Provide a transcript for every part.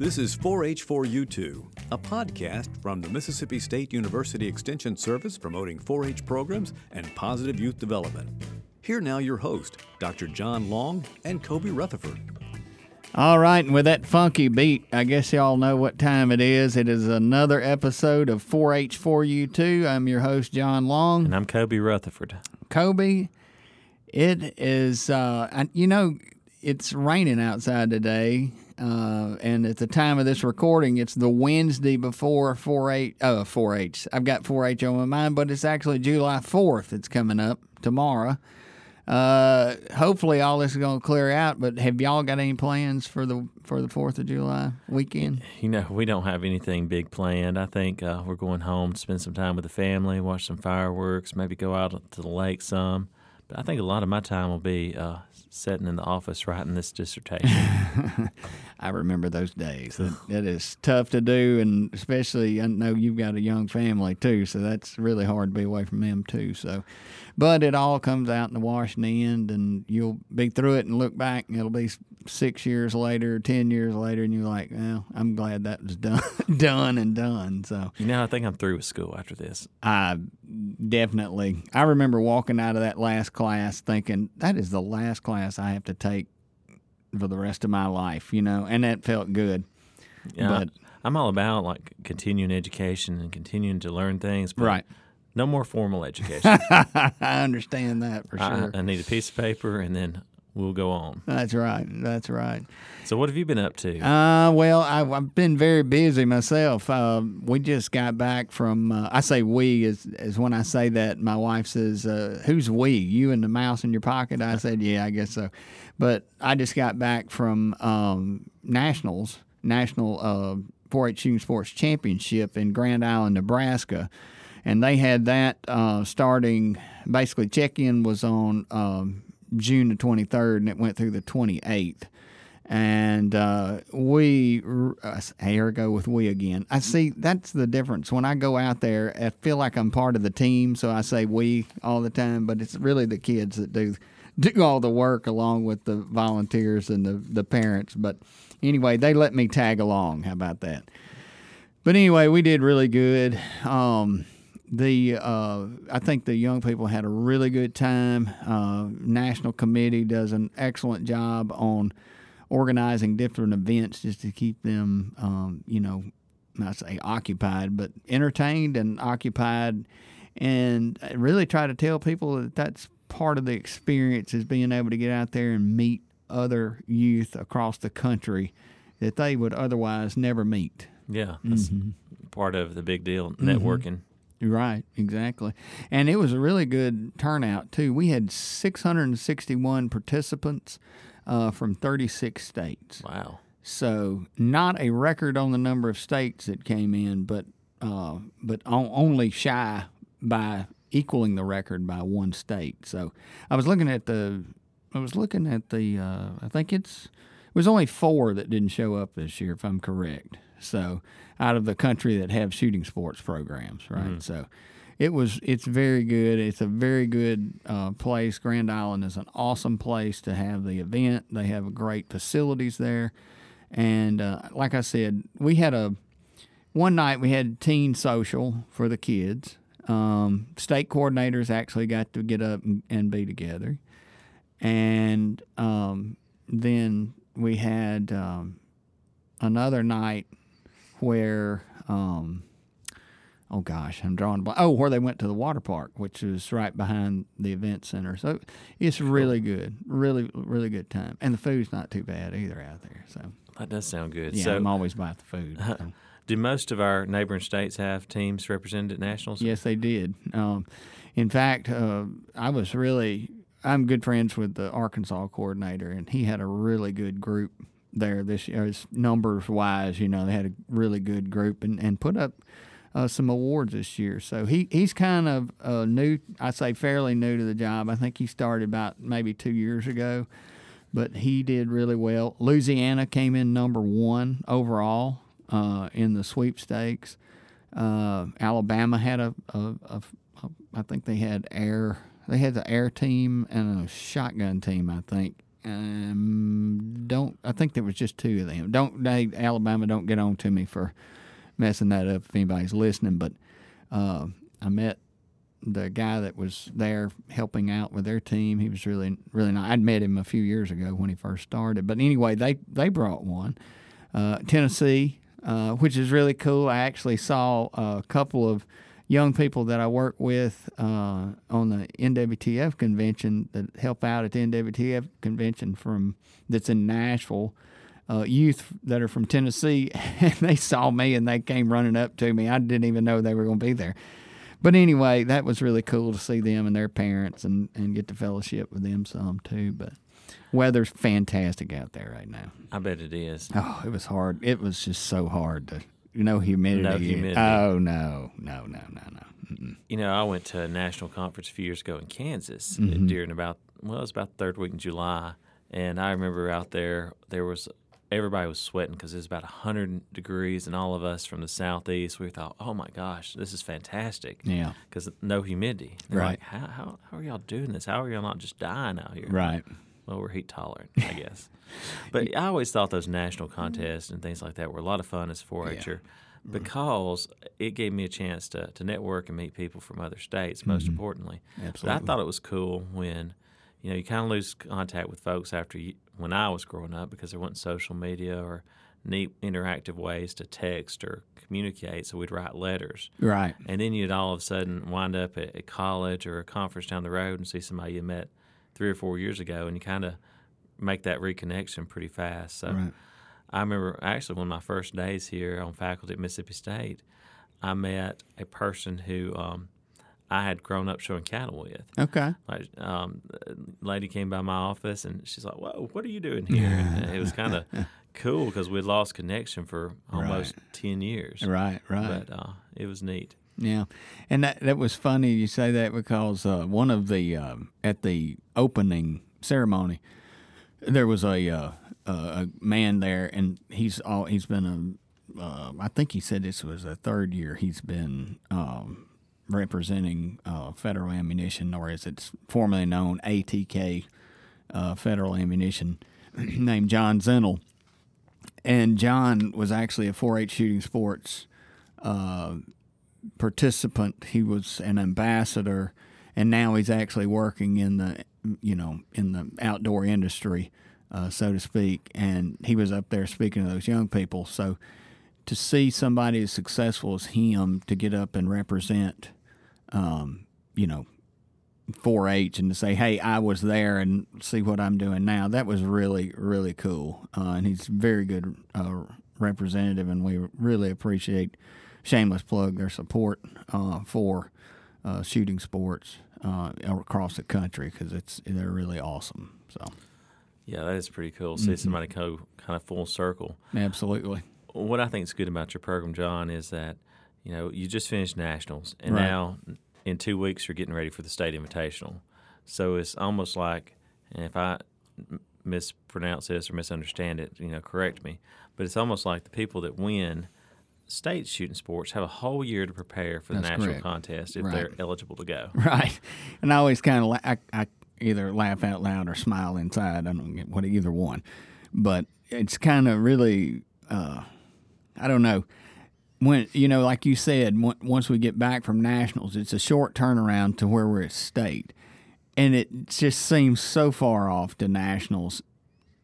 This is 4H4U2, a podcast from the Mississippi State University Extension Service promoting 4 H programs and positive youth development. Here now, your host, Dr. John Long and Cobie Rutherford. All right, and with that funky beat, I guess y'all know what time it is. It is another episode of 4H4U2. I'm your host, John Long. And I'm Cobie Rutherford. Cobie, it is, uh, you know, it's raining outside today. Uh, and at the time of this recording, it's the Wednesday before 4H. Uh, 4H. I've got 4H on my mind, but it's actually July 4th. It's coming up tomorrow. Uh, hopefully all this is going to clear out. But have y'all got any plans for the for the Fourth of July weekend? You know, we don't have anything big planned. I think uh, we're going home to spend some time with the family, watch some fireworks, maybe go out to the lake some. But I think a lot of my time will be uh, sitting in the office writing this dissertation. I remember those days. It, it is tough to do, and especially I know you've got a young family too, so that's really hard to be away from them too. So, but it all comes out in the wash in the end, and you'll be through it and look back, and it'll be six years later, ten years later, and you're like, well, I'm glad that was done, done and done. So, you know, I think I'm through with school after this. I definitely. I remember walking out of that last class thinking that is the last class I have to take for the rest of my life, you know, and that felt good. Yeah, but I'm all about like continuing education and continuing to learn things. right. No more formal education. I understand that for sure. I, I, need a piece of paper and then we'll go on. That's right. That's right. So, what have you been up to? Uh, well, I've, I've been very busy myself. Uh, we just got back from. Uh, I say we is is when I say that. My wife says, uh, "Who's we? You and the mouse in your pocket?" I said, "Yeah, I guess so." But I just got back from um, nationals, national 4-H uh, shooting sports championship in Grand Island, Nebraska, and they had that uh, starting. Basically, check-in was on um, June the 23rd, and it went through the 28th. And uh, we, uh, here I go with we again. I see that's the difference. When I go out there, I feel like I'm part of the team, so I say we all the time, but it's really the kids that do do all the work along with the volunteers and the, the parents. But anyway, they let me tag along. How about that? But anyway, we did really good. Um, the uh, I think the young people had a really good time. Uh, National Committee does an excellent job on organizing different events just to keep them, um, you know, not say occupied, but entertained and occupied, and really try to tell people that that's part of the experience is being able to get out there and meet other youth across the country that they would otherwise never meet. Yeah, that's mm-hmm. part of the big deal mm-hmm. networking. Right, exactly. And it was a really good turnout, too. We had 661 participants uh, from 36 states. Wow. So, not a record on the number of states that came in, but uh, but only shy by equaling the record by one state. So I was looking at the, I was looking at the, uh, I think it's, it was only four that didn't show up this year, if I'm correct. So out of the country that have shooting sports programs, right? Mm-hmm. So it was, it's very good. It's a very good uh, place. Grand Island is an awesome place to have the event. They have great facilities there. And uh, like I said, we had a, one night we had teen social for the kids um, state coordinators actually got to get up and, and be together. And um, then we had um, another night where, um, oh gosh, I'm drawing blank. Oh, where they went to the water park, which is right behind the event center. So it's really good, really, really good time. And the food's not too bad either out there. So that does sound good. Yeah, so, I'm always about the food. So. Do most of our neighboring states have teams represented at nationals? Yes, they did. Um, in fact, uh, I was really I'm good friends with the Arkansas coordinator, and he had a really good group there this year. Numbers wise, you know, they had a really good group and, and put up uh, some awards this year. So he he's kind of uh, new. I say fairly new to the job. I think he started about maybe two years ago, but he did really well. Louisiana came in number one overall uh, in the sweepstakes. Uh, Alabama had a, a, a, a, I think they had air, they had the air team and a shotgun team, I think, Um, don't I think there was just two of them. Don't they Alabama don't get on to me for messing that up if anybody's listening, but uh, I met the guy that was there helping out with their team. He was really really nice. I'd met him a few years ago when he first started. But anyway, they they brought one. Uh, Tennessee, uh, which is really cool. I actually saw a couple of young people that I work with uh, on the NWTF convention that help out at the NWTF convention from that's in Nashville. Uh, youth that are from Tennessee, and they saw me and they came running up to me. I didn't even know they were going to be there. But anyway, that was really cool to see them and their parents and, and get to fellowship with them some too. But weather's fantastic out there right now. I bet it is. Oh, it was hard. It was just so hard to, know, humidity. No humidity. Oh, no, no, no, no, no. Mm-mm. You know, I went to a national conference a few years ago in Kansas Mm-hmm. during about well, it was about the third week in July, and I remember out there there was everybody was sweating because it was about hundred degrees, and all of us from the southeast we thought, oh my gosh, this is fantastic. Yeah. because no humidity. They're Right. Like, how, how how are y'all doing this? How are y'all not just dying out here? Right. Well, we're heat tolerant, I guess. but I always thought those national contests and things like that were a lot of fun as a 4-H'er mm-hmm. because it gave me a chance to, to network and meet people from other states, most mm-hmm. importantly. But I thought it was cool when, you know, you kind of lose contact with folks after you, when I was growing up because there wasn't social media or neat interactive ways to text or communicate, so we'd write letters. Right. And then you'd all of a sudden wind up at, at college or a conference down the road and see somebody you met three or four years ago, and you kind of make that reconnection pretty fast. So Right. I remember actually one of my first days here on faculty at Mississippi State, I met a person who um, I had grown up showing cattle with. Okay. Like, um, a lady came by my office and she's like, "Whoa, what are you doing here?" And it was kind of cool because we'd lost connection for almost ten years. Right. Right. But uh, it was neat. Yeah, and that that was funny you say that because uh, one of the um at the opening ceremony, there was a uh, a man there, and he's all he's been a uh, I think he said this was the third year he's been um, representing uh, federal ammunition, or as it's formerly known, ATK, uh, federal ammunition, named John Zenel. And John was actually a 4-H shooting sports uh, participant. He was an ambassador, and now he's actually working in the you know in the outdoor industry, uh, so to speak. And he was up there speaking to those young people. So to see somebody as successful as him to get up and represent, um, you know, 4-H and to say, "Hey, I was there and see what I'm doing now." That was really, really cool. Uh, and he's very good uh, representative, and we really appreciate shameless plug their support uh, for uh, shooting sports uh, across the country because it's they're really awesome. So Yeah, that is pretty cool. See somebody go kind of full circle. absolutely, What I think is good about your program, John, is that you know you just finished nationals, and Right. now in two weeks you're getting ready for the state invitational. So it's almost like, and if I mispronounce this or misunderstand it, you know, correct me. But it's almost like the people that win state shooting sports have a whole year to prepare for the That's national correct. contest if Right. they're eligible to go. right. And I always kind of la- I, I either laugh out loud or smile inside. I don't get what either one, but it's kind of really uh, I don't know when you know, like you said, once we get back from nationals, it's a short turnaround to where we're at state, and it just seems so far off to nationals.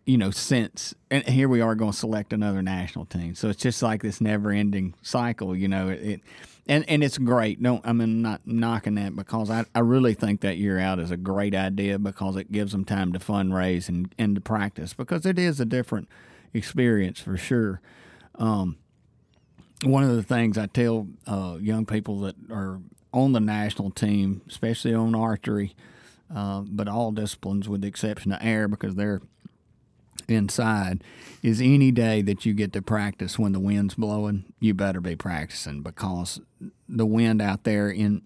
You know, since and here we are going to select another national team, so it's just like this never-ending cycle. You know, it, it and and it's great. Don't I mean not knocking that because I, I really think that year out is a great idea because it gives them time to fundraise and and to practice because it is a different experience for sure. Um, one of the things I tell uh, young people that are on the national team, especially on archery, uh, but all disciplines with the exception of air because they're inside, is any day that you get to practice when the wind's blowing, you better be practicing because the wind out there in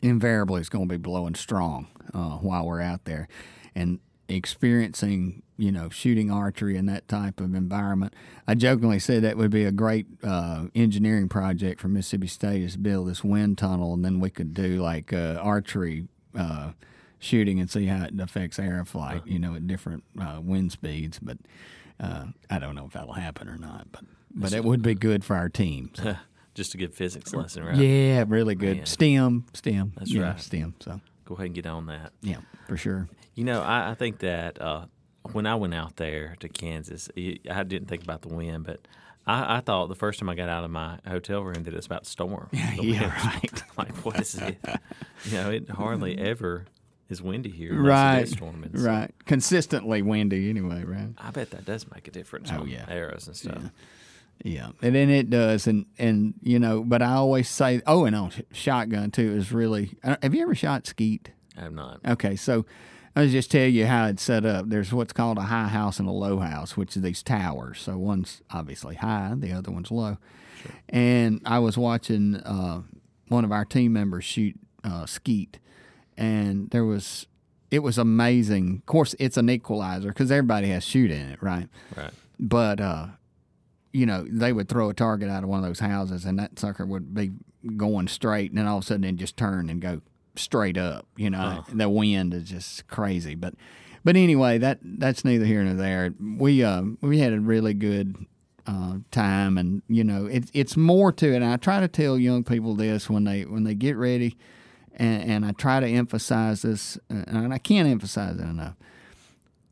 invariably is going to be blowing strong uh, while we're out there, and experiencing you know shooting archery in that type of environment. I jokingly said that would be a great uh, engineering project for Mississippi State is build this wind tunnel, and then we could do like uh, archery. Shooting and see how it affects arrow flight. You know, at different uh, wind speeds. But uh, I don't know if that'll happen or not. But but it would be good for our teams. Just a good physics lesson, right? Yeah, really good. Man. STEM, STEM. That's yeah, right. STEM. So Go ahead and get on that. yeah, for sure. You know, I, I think that uh, when I went out there to Kansas, I didn't think about the wind, but I, I thought the first time I got out of my hotel room that it was about storm. The yeah, right. like, what is it? You know, it hardly ever is windy here. Right, is. So right. Consistently windy, anyway. Right. I bet that does make a difference Oh, yeah. arrows and stuff. Yeah, and then it does, and and you know, but I always say, oh, and on shotgun too is really. Have you ever shot skeet? I have not. Okay, so I'll just tell you how it's set up. There's what's called a high house and a low house, which are these towers. So one's obviously high, the other one's low. Sure. And I was watching uh, one of our team members shoot uh, skeet, and there was. It was amazing. Of course, it's an equalizer because everybody has shoot in it, right? Right. but uh, you know, they would throw a target out of one of those houses, and that sucker would be going straight, and then all of a sudden it just turn and go straight up. You know, the wind is just crazy. But but anyway, that that's neither here nor there. We uh, we had a really good uh, time, and you know, it's it's more to it. And I try to tell young people this when they when they get ready, and, and I try to emphasize this, and I can't emphasize it enough.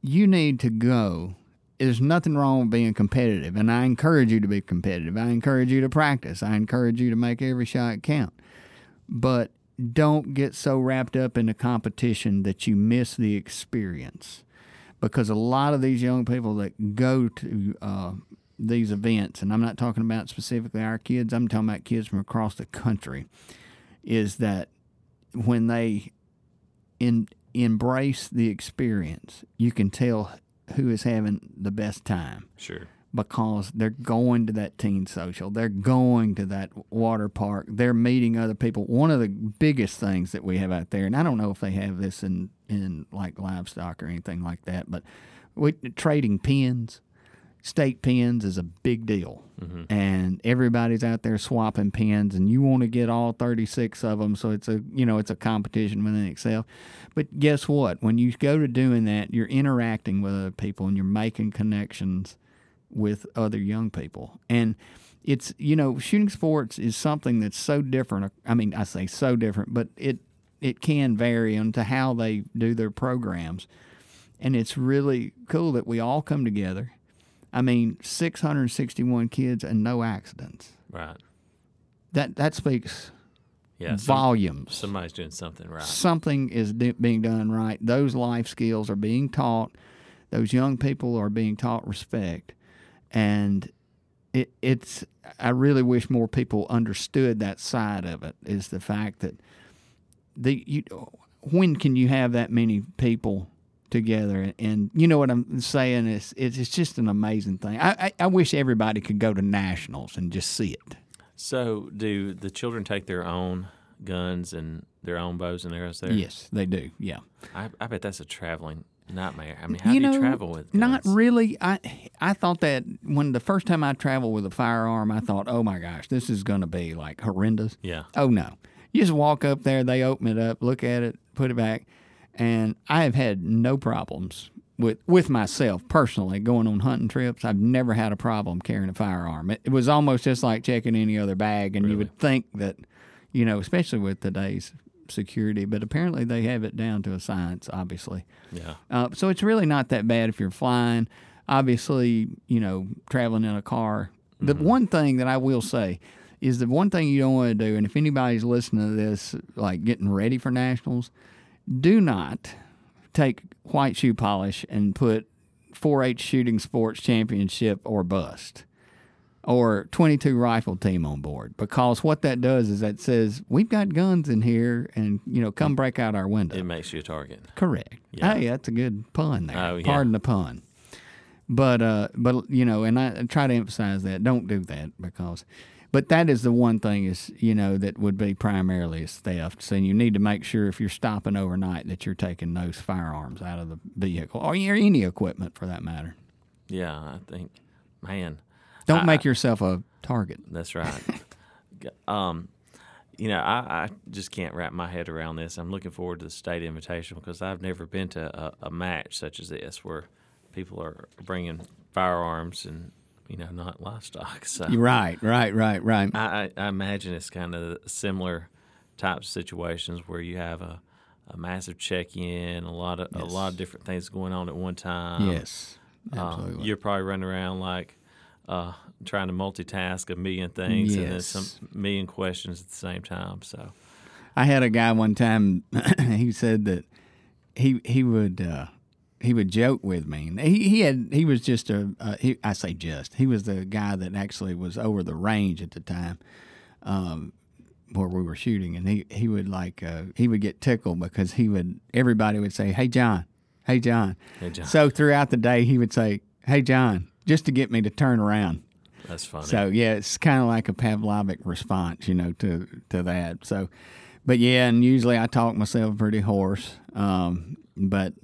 You need to go there's nothing wrong with being competitive, and I encourage you to be competitive. I encourage you to practice. I encourage you to make every shot count. But don't get so wrapped up in the competition that you miss the experience. Because a lot of these young people that go to uh, these events, and I'm not talking about specifically our kids, I'm talking about kids from across the country, is that when they in, embrace the experience, you can tell who is having the best time Sure. because they're going to that teen social, they're going to that water park, they're meeting other people. One of the biggest things that we have out there, and I don't know if they have this in in like livestock or anything like that, but we trading pins. State pins is a big deal, and everybody's out there swapping pins, and you want to get all thirty six of them. So it's a you know it's a competition within itself. But guess what? When you go to doing that, you're interacting with other people, and you're making connections with other young people. And it's, you know, shooting sports is something that's so different. I mean, I say so different, but it it can vary into how they do their programs. And it's really cool that we all come together. I mean, 661 kids and no accidents. Right. That that speaks Yeah. some- volumes. somebody's doing something right. Something is do- being done right. Those life skills are being taught. Those young people are being taught respect, and it, it's. I really wish more people understood that side of it. Is the fact that the you, when can you have that many people together? And, you know what I'm saying is it's, it's just an amazing thing. I, I I wish everybody could go to nationals and just see it. So, do the children take their own guns and their own bows and arrows there? Yes, they do. Yeah. I, I bet that's a traveling nightmare. I mean, how you do know, you travel with Not really. I I thought that when the first time I traveled with a firearm, I thought, oh my gosh, this is going to be like horrendous. Yeah. Oh no, you just walk up there, they open it up, look at it, put it back, and I have had no problems with with myself personally going on hunting trips. I've never had a problem carrying a firearm. It, it was almost just like checking any other bag, and you would think that, you know, especially with today's security, but apparently they have it down to a science, obviously. Yeah. Uh, so it's really not that bad if you're flying. Obviously, you know, traveling in a car. The one thing that I will say is the one thing you don't want to do, and if anybody's listening to this, like getting ready for nationals, do not take white shoe polish and put 4-H shooting sports championship or bust or 22 rifle team on board because what that does is that says we've got guns in here and you know come break out our window It makes you a target. Correct. Yeah. Hey, that's a good pun there. Oh, yeah. Pardon the pun. But uh, but you know, and I try to emphasize that. Don't do that because, but that is the one thing is you know that would be primarily is theft. So you need to make sure if you're stopping overnight that you're taking those firearms out of the vehicle or any equipment for that matter. Yeah, I think, man, Don't I- make yourself a target. That's right. Um, you know, I, I just can't wrap my head around this. I'm looking forward to the state invitation because I've never been to a, a match such as this where people are bringing firearms and you know not livestock. So right, right, right, right. I, I, imagine it's kind of similar types of situations where you have a, a massive check-in, a lot of Yes. a lot of different things going on at one time. yes, Uh, absolutely. you're probably running around like uh, trying to multitask a million things and then Yes. some million questions at the same time. So I had a guy one time. he said that he he would uh, he would joke with me. He he had he was just a uh, he, I say just he was the guy that actually was over the range at the time. Um, where we were shooting, and he, he would like uh, he would get tickled because he would everybody would say, "Hey John, hey John." Hey, John. So throughout the day, he would say, "Hey John," just to get me to turn around. that's funny. So yeah, it's kind of like a Pavlovic response, you know, to to that. So, but yeah, and usually I talk myself pretty hoarse, um, but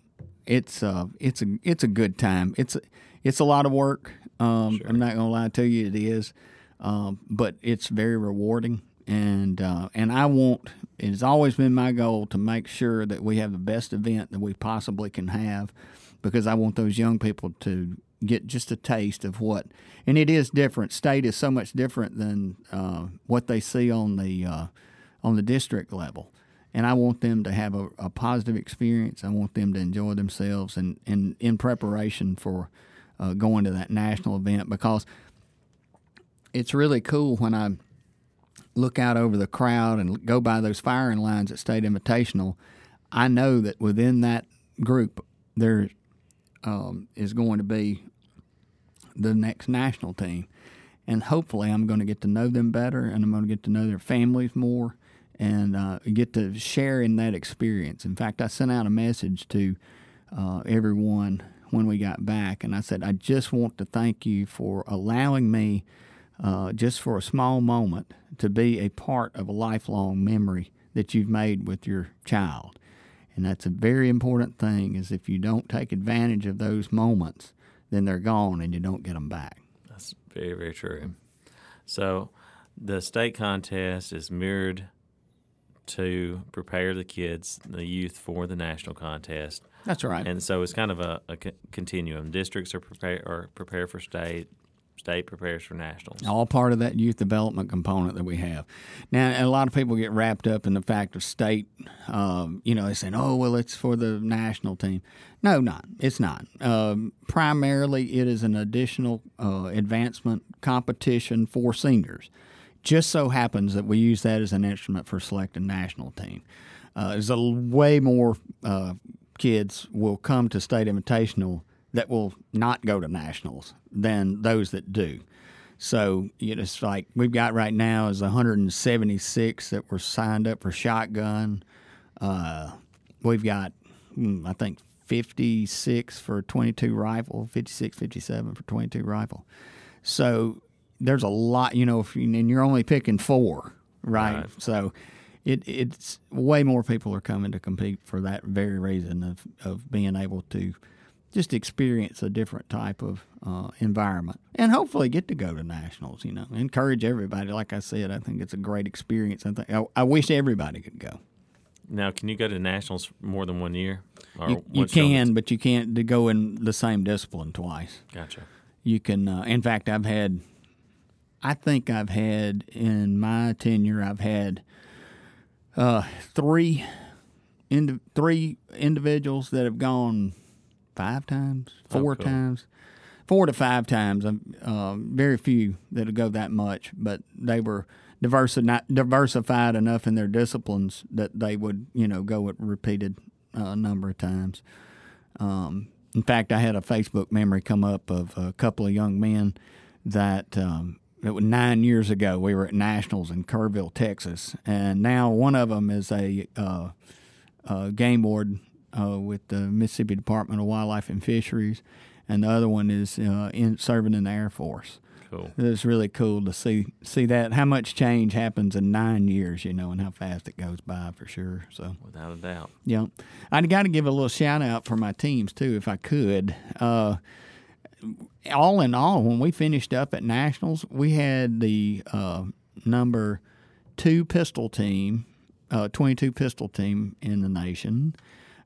it's uh it's a it's a good time. It's it's a lot of work. Um, I'm not gonna lie to you, it is, um, but it's very rewarding. And uh, and I want it's always been my goal to make sure that we have the best event that we possibly can have, because I want those young people to get just a taste of what, and it is different. State is so much different than uh, what they see on the uh, on the district level, and I want them to have a, a positive experience. I want them to enjoy themselves, and, and in preparation for uh, going to that national event because it's really cool when I look out over the crowd and go by those firing lines at State Invitational. I know that within that group there um, is going to be the next national team. And hopefully, I'm going to get to know them better and I'm going to get to know their families more and uh, get to share in that experience. In fact, I sent out a message to uh, everyone when we got back and I said, I just want to thank you for allowing me, uh, just for a small moment, to be a part of a lifelong memory that you've made with your child. And that's a very important thing is if you don't take advantage of those moments, then they're gone and you don't get them back. That's very, very true. So the state contest is mirrored to prepare the kids, the youth, for the national contest. That's right. And so it's kind of a, a continuum. Districts are prepare are prepare for state, state prepares for nationals. all part of that youth development component that we have. Now, a lot of people get wrapped up in the fact of state. Um, you know, they say, "Oh, well, it's for the national team." No, not. It's not. Um, primarily, it is an additional uh, advancement competition for seniors. Just so happens that we use that as an instrument for selecting national team. Uh, there's a way more uh, kids will come to state invitational that will not go to nationals than those that do. So you know, it's like we've got right now is 176 that were signed up for shotgun. Uh, we've got, hmm, I think, 56 for 22 rifle, 56, 57 for 22 rifle. So there's a lot, you know, if you, and you're only picking four, right? Right. So it, it's way more people are coming to compete for that very reason of, of being able to just experience a different type of uh, environment and hopefully get to go to nationals. You know, encourage everybody. Like I said, I think it's a great experience. I think I, I wish everybody could go. Now, can you go to nationals more than one year? Or You, you once you're on the- can, but you can't to go in the same discipline twice. Gotcha. You can. Uh, in fact, I've had. I think I've had in my tenure, I've had uh, three, indi- three individuals that have gone five times, four cool. times, four to five times. Uh, very few that go that much, but they were diversi- diversified enough in their disciplines that they would, you know, go a repeated uh, number of times. Um, in fact, I had a Facebook memory come up of a couple of young men that um, it was nine years ago. We were at nationals in Kerrville, Texas, and now one of them is a uh, uh, game ward uh, with the Mississippi Department of Wildlife and Fisheries, and the other one is uh, in serving in the Air Force. Cool. It's really cool to see see that how much change happens in nine years, you know, and how fast it goes by for sure. So. Without a doubt. Yeah, I got to give a little shout out for my teams too, if I could. All in all, when we finished up at nationals, we had the uh, number two pistol team, uh, 22 pistol team in the nation.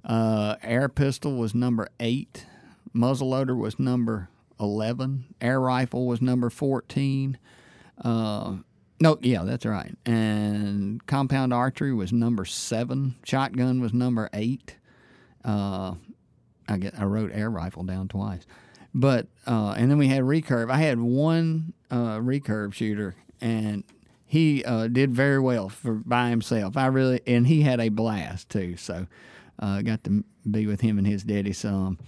Uh, air pistol was number eight. Muzzleloader was number 11. Air rifle was number 14. Uh, no, yeah, that's right. And compound archery was number seven. Shotgun was number eight. Uh, I get I wrote air rifle down twice, but uh, and then we had recurve. I had one uh, recurve shooter, and he uh, did very well for by himself. I really and he had a blast too. So uh, got to be with him and his daddy some.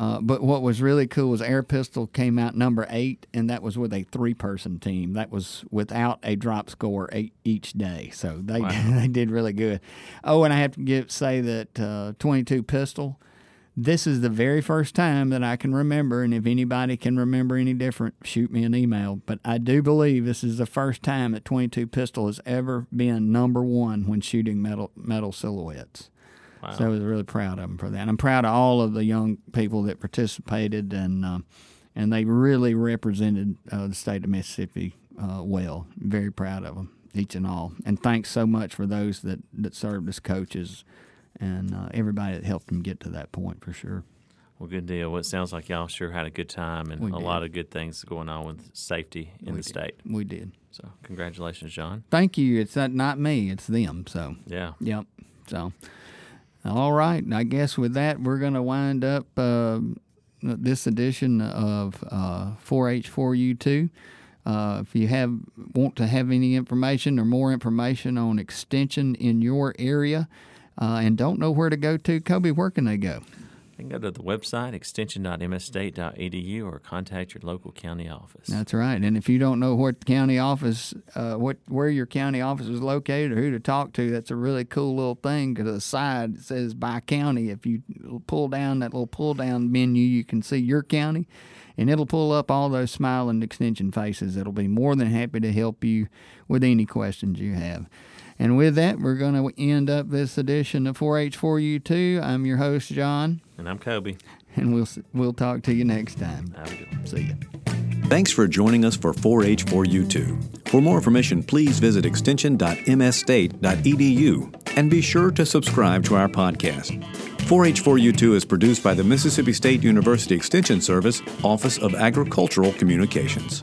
Uh, but what was really cool was Air Pistol came out number eight, and that was with a three-person team. That was without a drop score eight, each day, so they Wow. they did really good. Oh, and I have to give, say that uh, 22 Pistol. This is the very first time that I can remember, and if anybody can remember any different, shoot me an email. But I do believe this is the first time that 22 Pistol has ever been number one when shooting metal metal silhouettes. Wow. So I was really proud of them for that. And I'm proud of all of the young people that participated, and uh, and they really represented uh, the state of Mississippi uh, well. Very proud of them, each and all. And thanks so much for those that, that served as coaches and uh, everybody that helped them get to that point for sure. Well, good deal. Well, it sounds like y'all sure had a good time and We a did. lot of good things going on with safety in We the did. state. We did. So, congratulations, John. Thank you. It's not, not me, it's them. So. Yeah. Yep. So, all right. I guess with that, we're going to wind up uh, this edition of uh, 4H4U2. Uh, if you have want to have any information or more information on extension in your area uh, and don't know where to go to, Cobie, where can they go? You can go to the website, extension.msstate.edu, or contact your local county office. That's right. And if you don't know what the county office, uh, what where your county office is located or who to talk to, that's a really cool little thing. Because the side says by county. If you pull down that little pull down menu, you can see your county, and it'll pull up all those smiling extension faces. It'll be more than happy to help you with any questions you have. And with that, we're going to end up this edition of 4H4U2. I'm your host, John, And I'm Cobie. and we'll we'll talk to you next time. Have a good one. See ya. Thanks for joining us for 4H4U2. For more information, please visit extension.msstate.edu and be sure to subscribe to our podcast. 4H4U2 is produced by the Mississippi State University Extension Service Office of Agricultural Communications.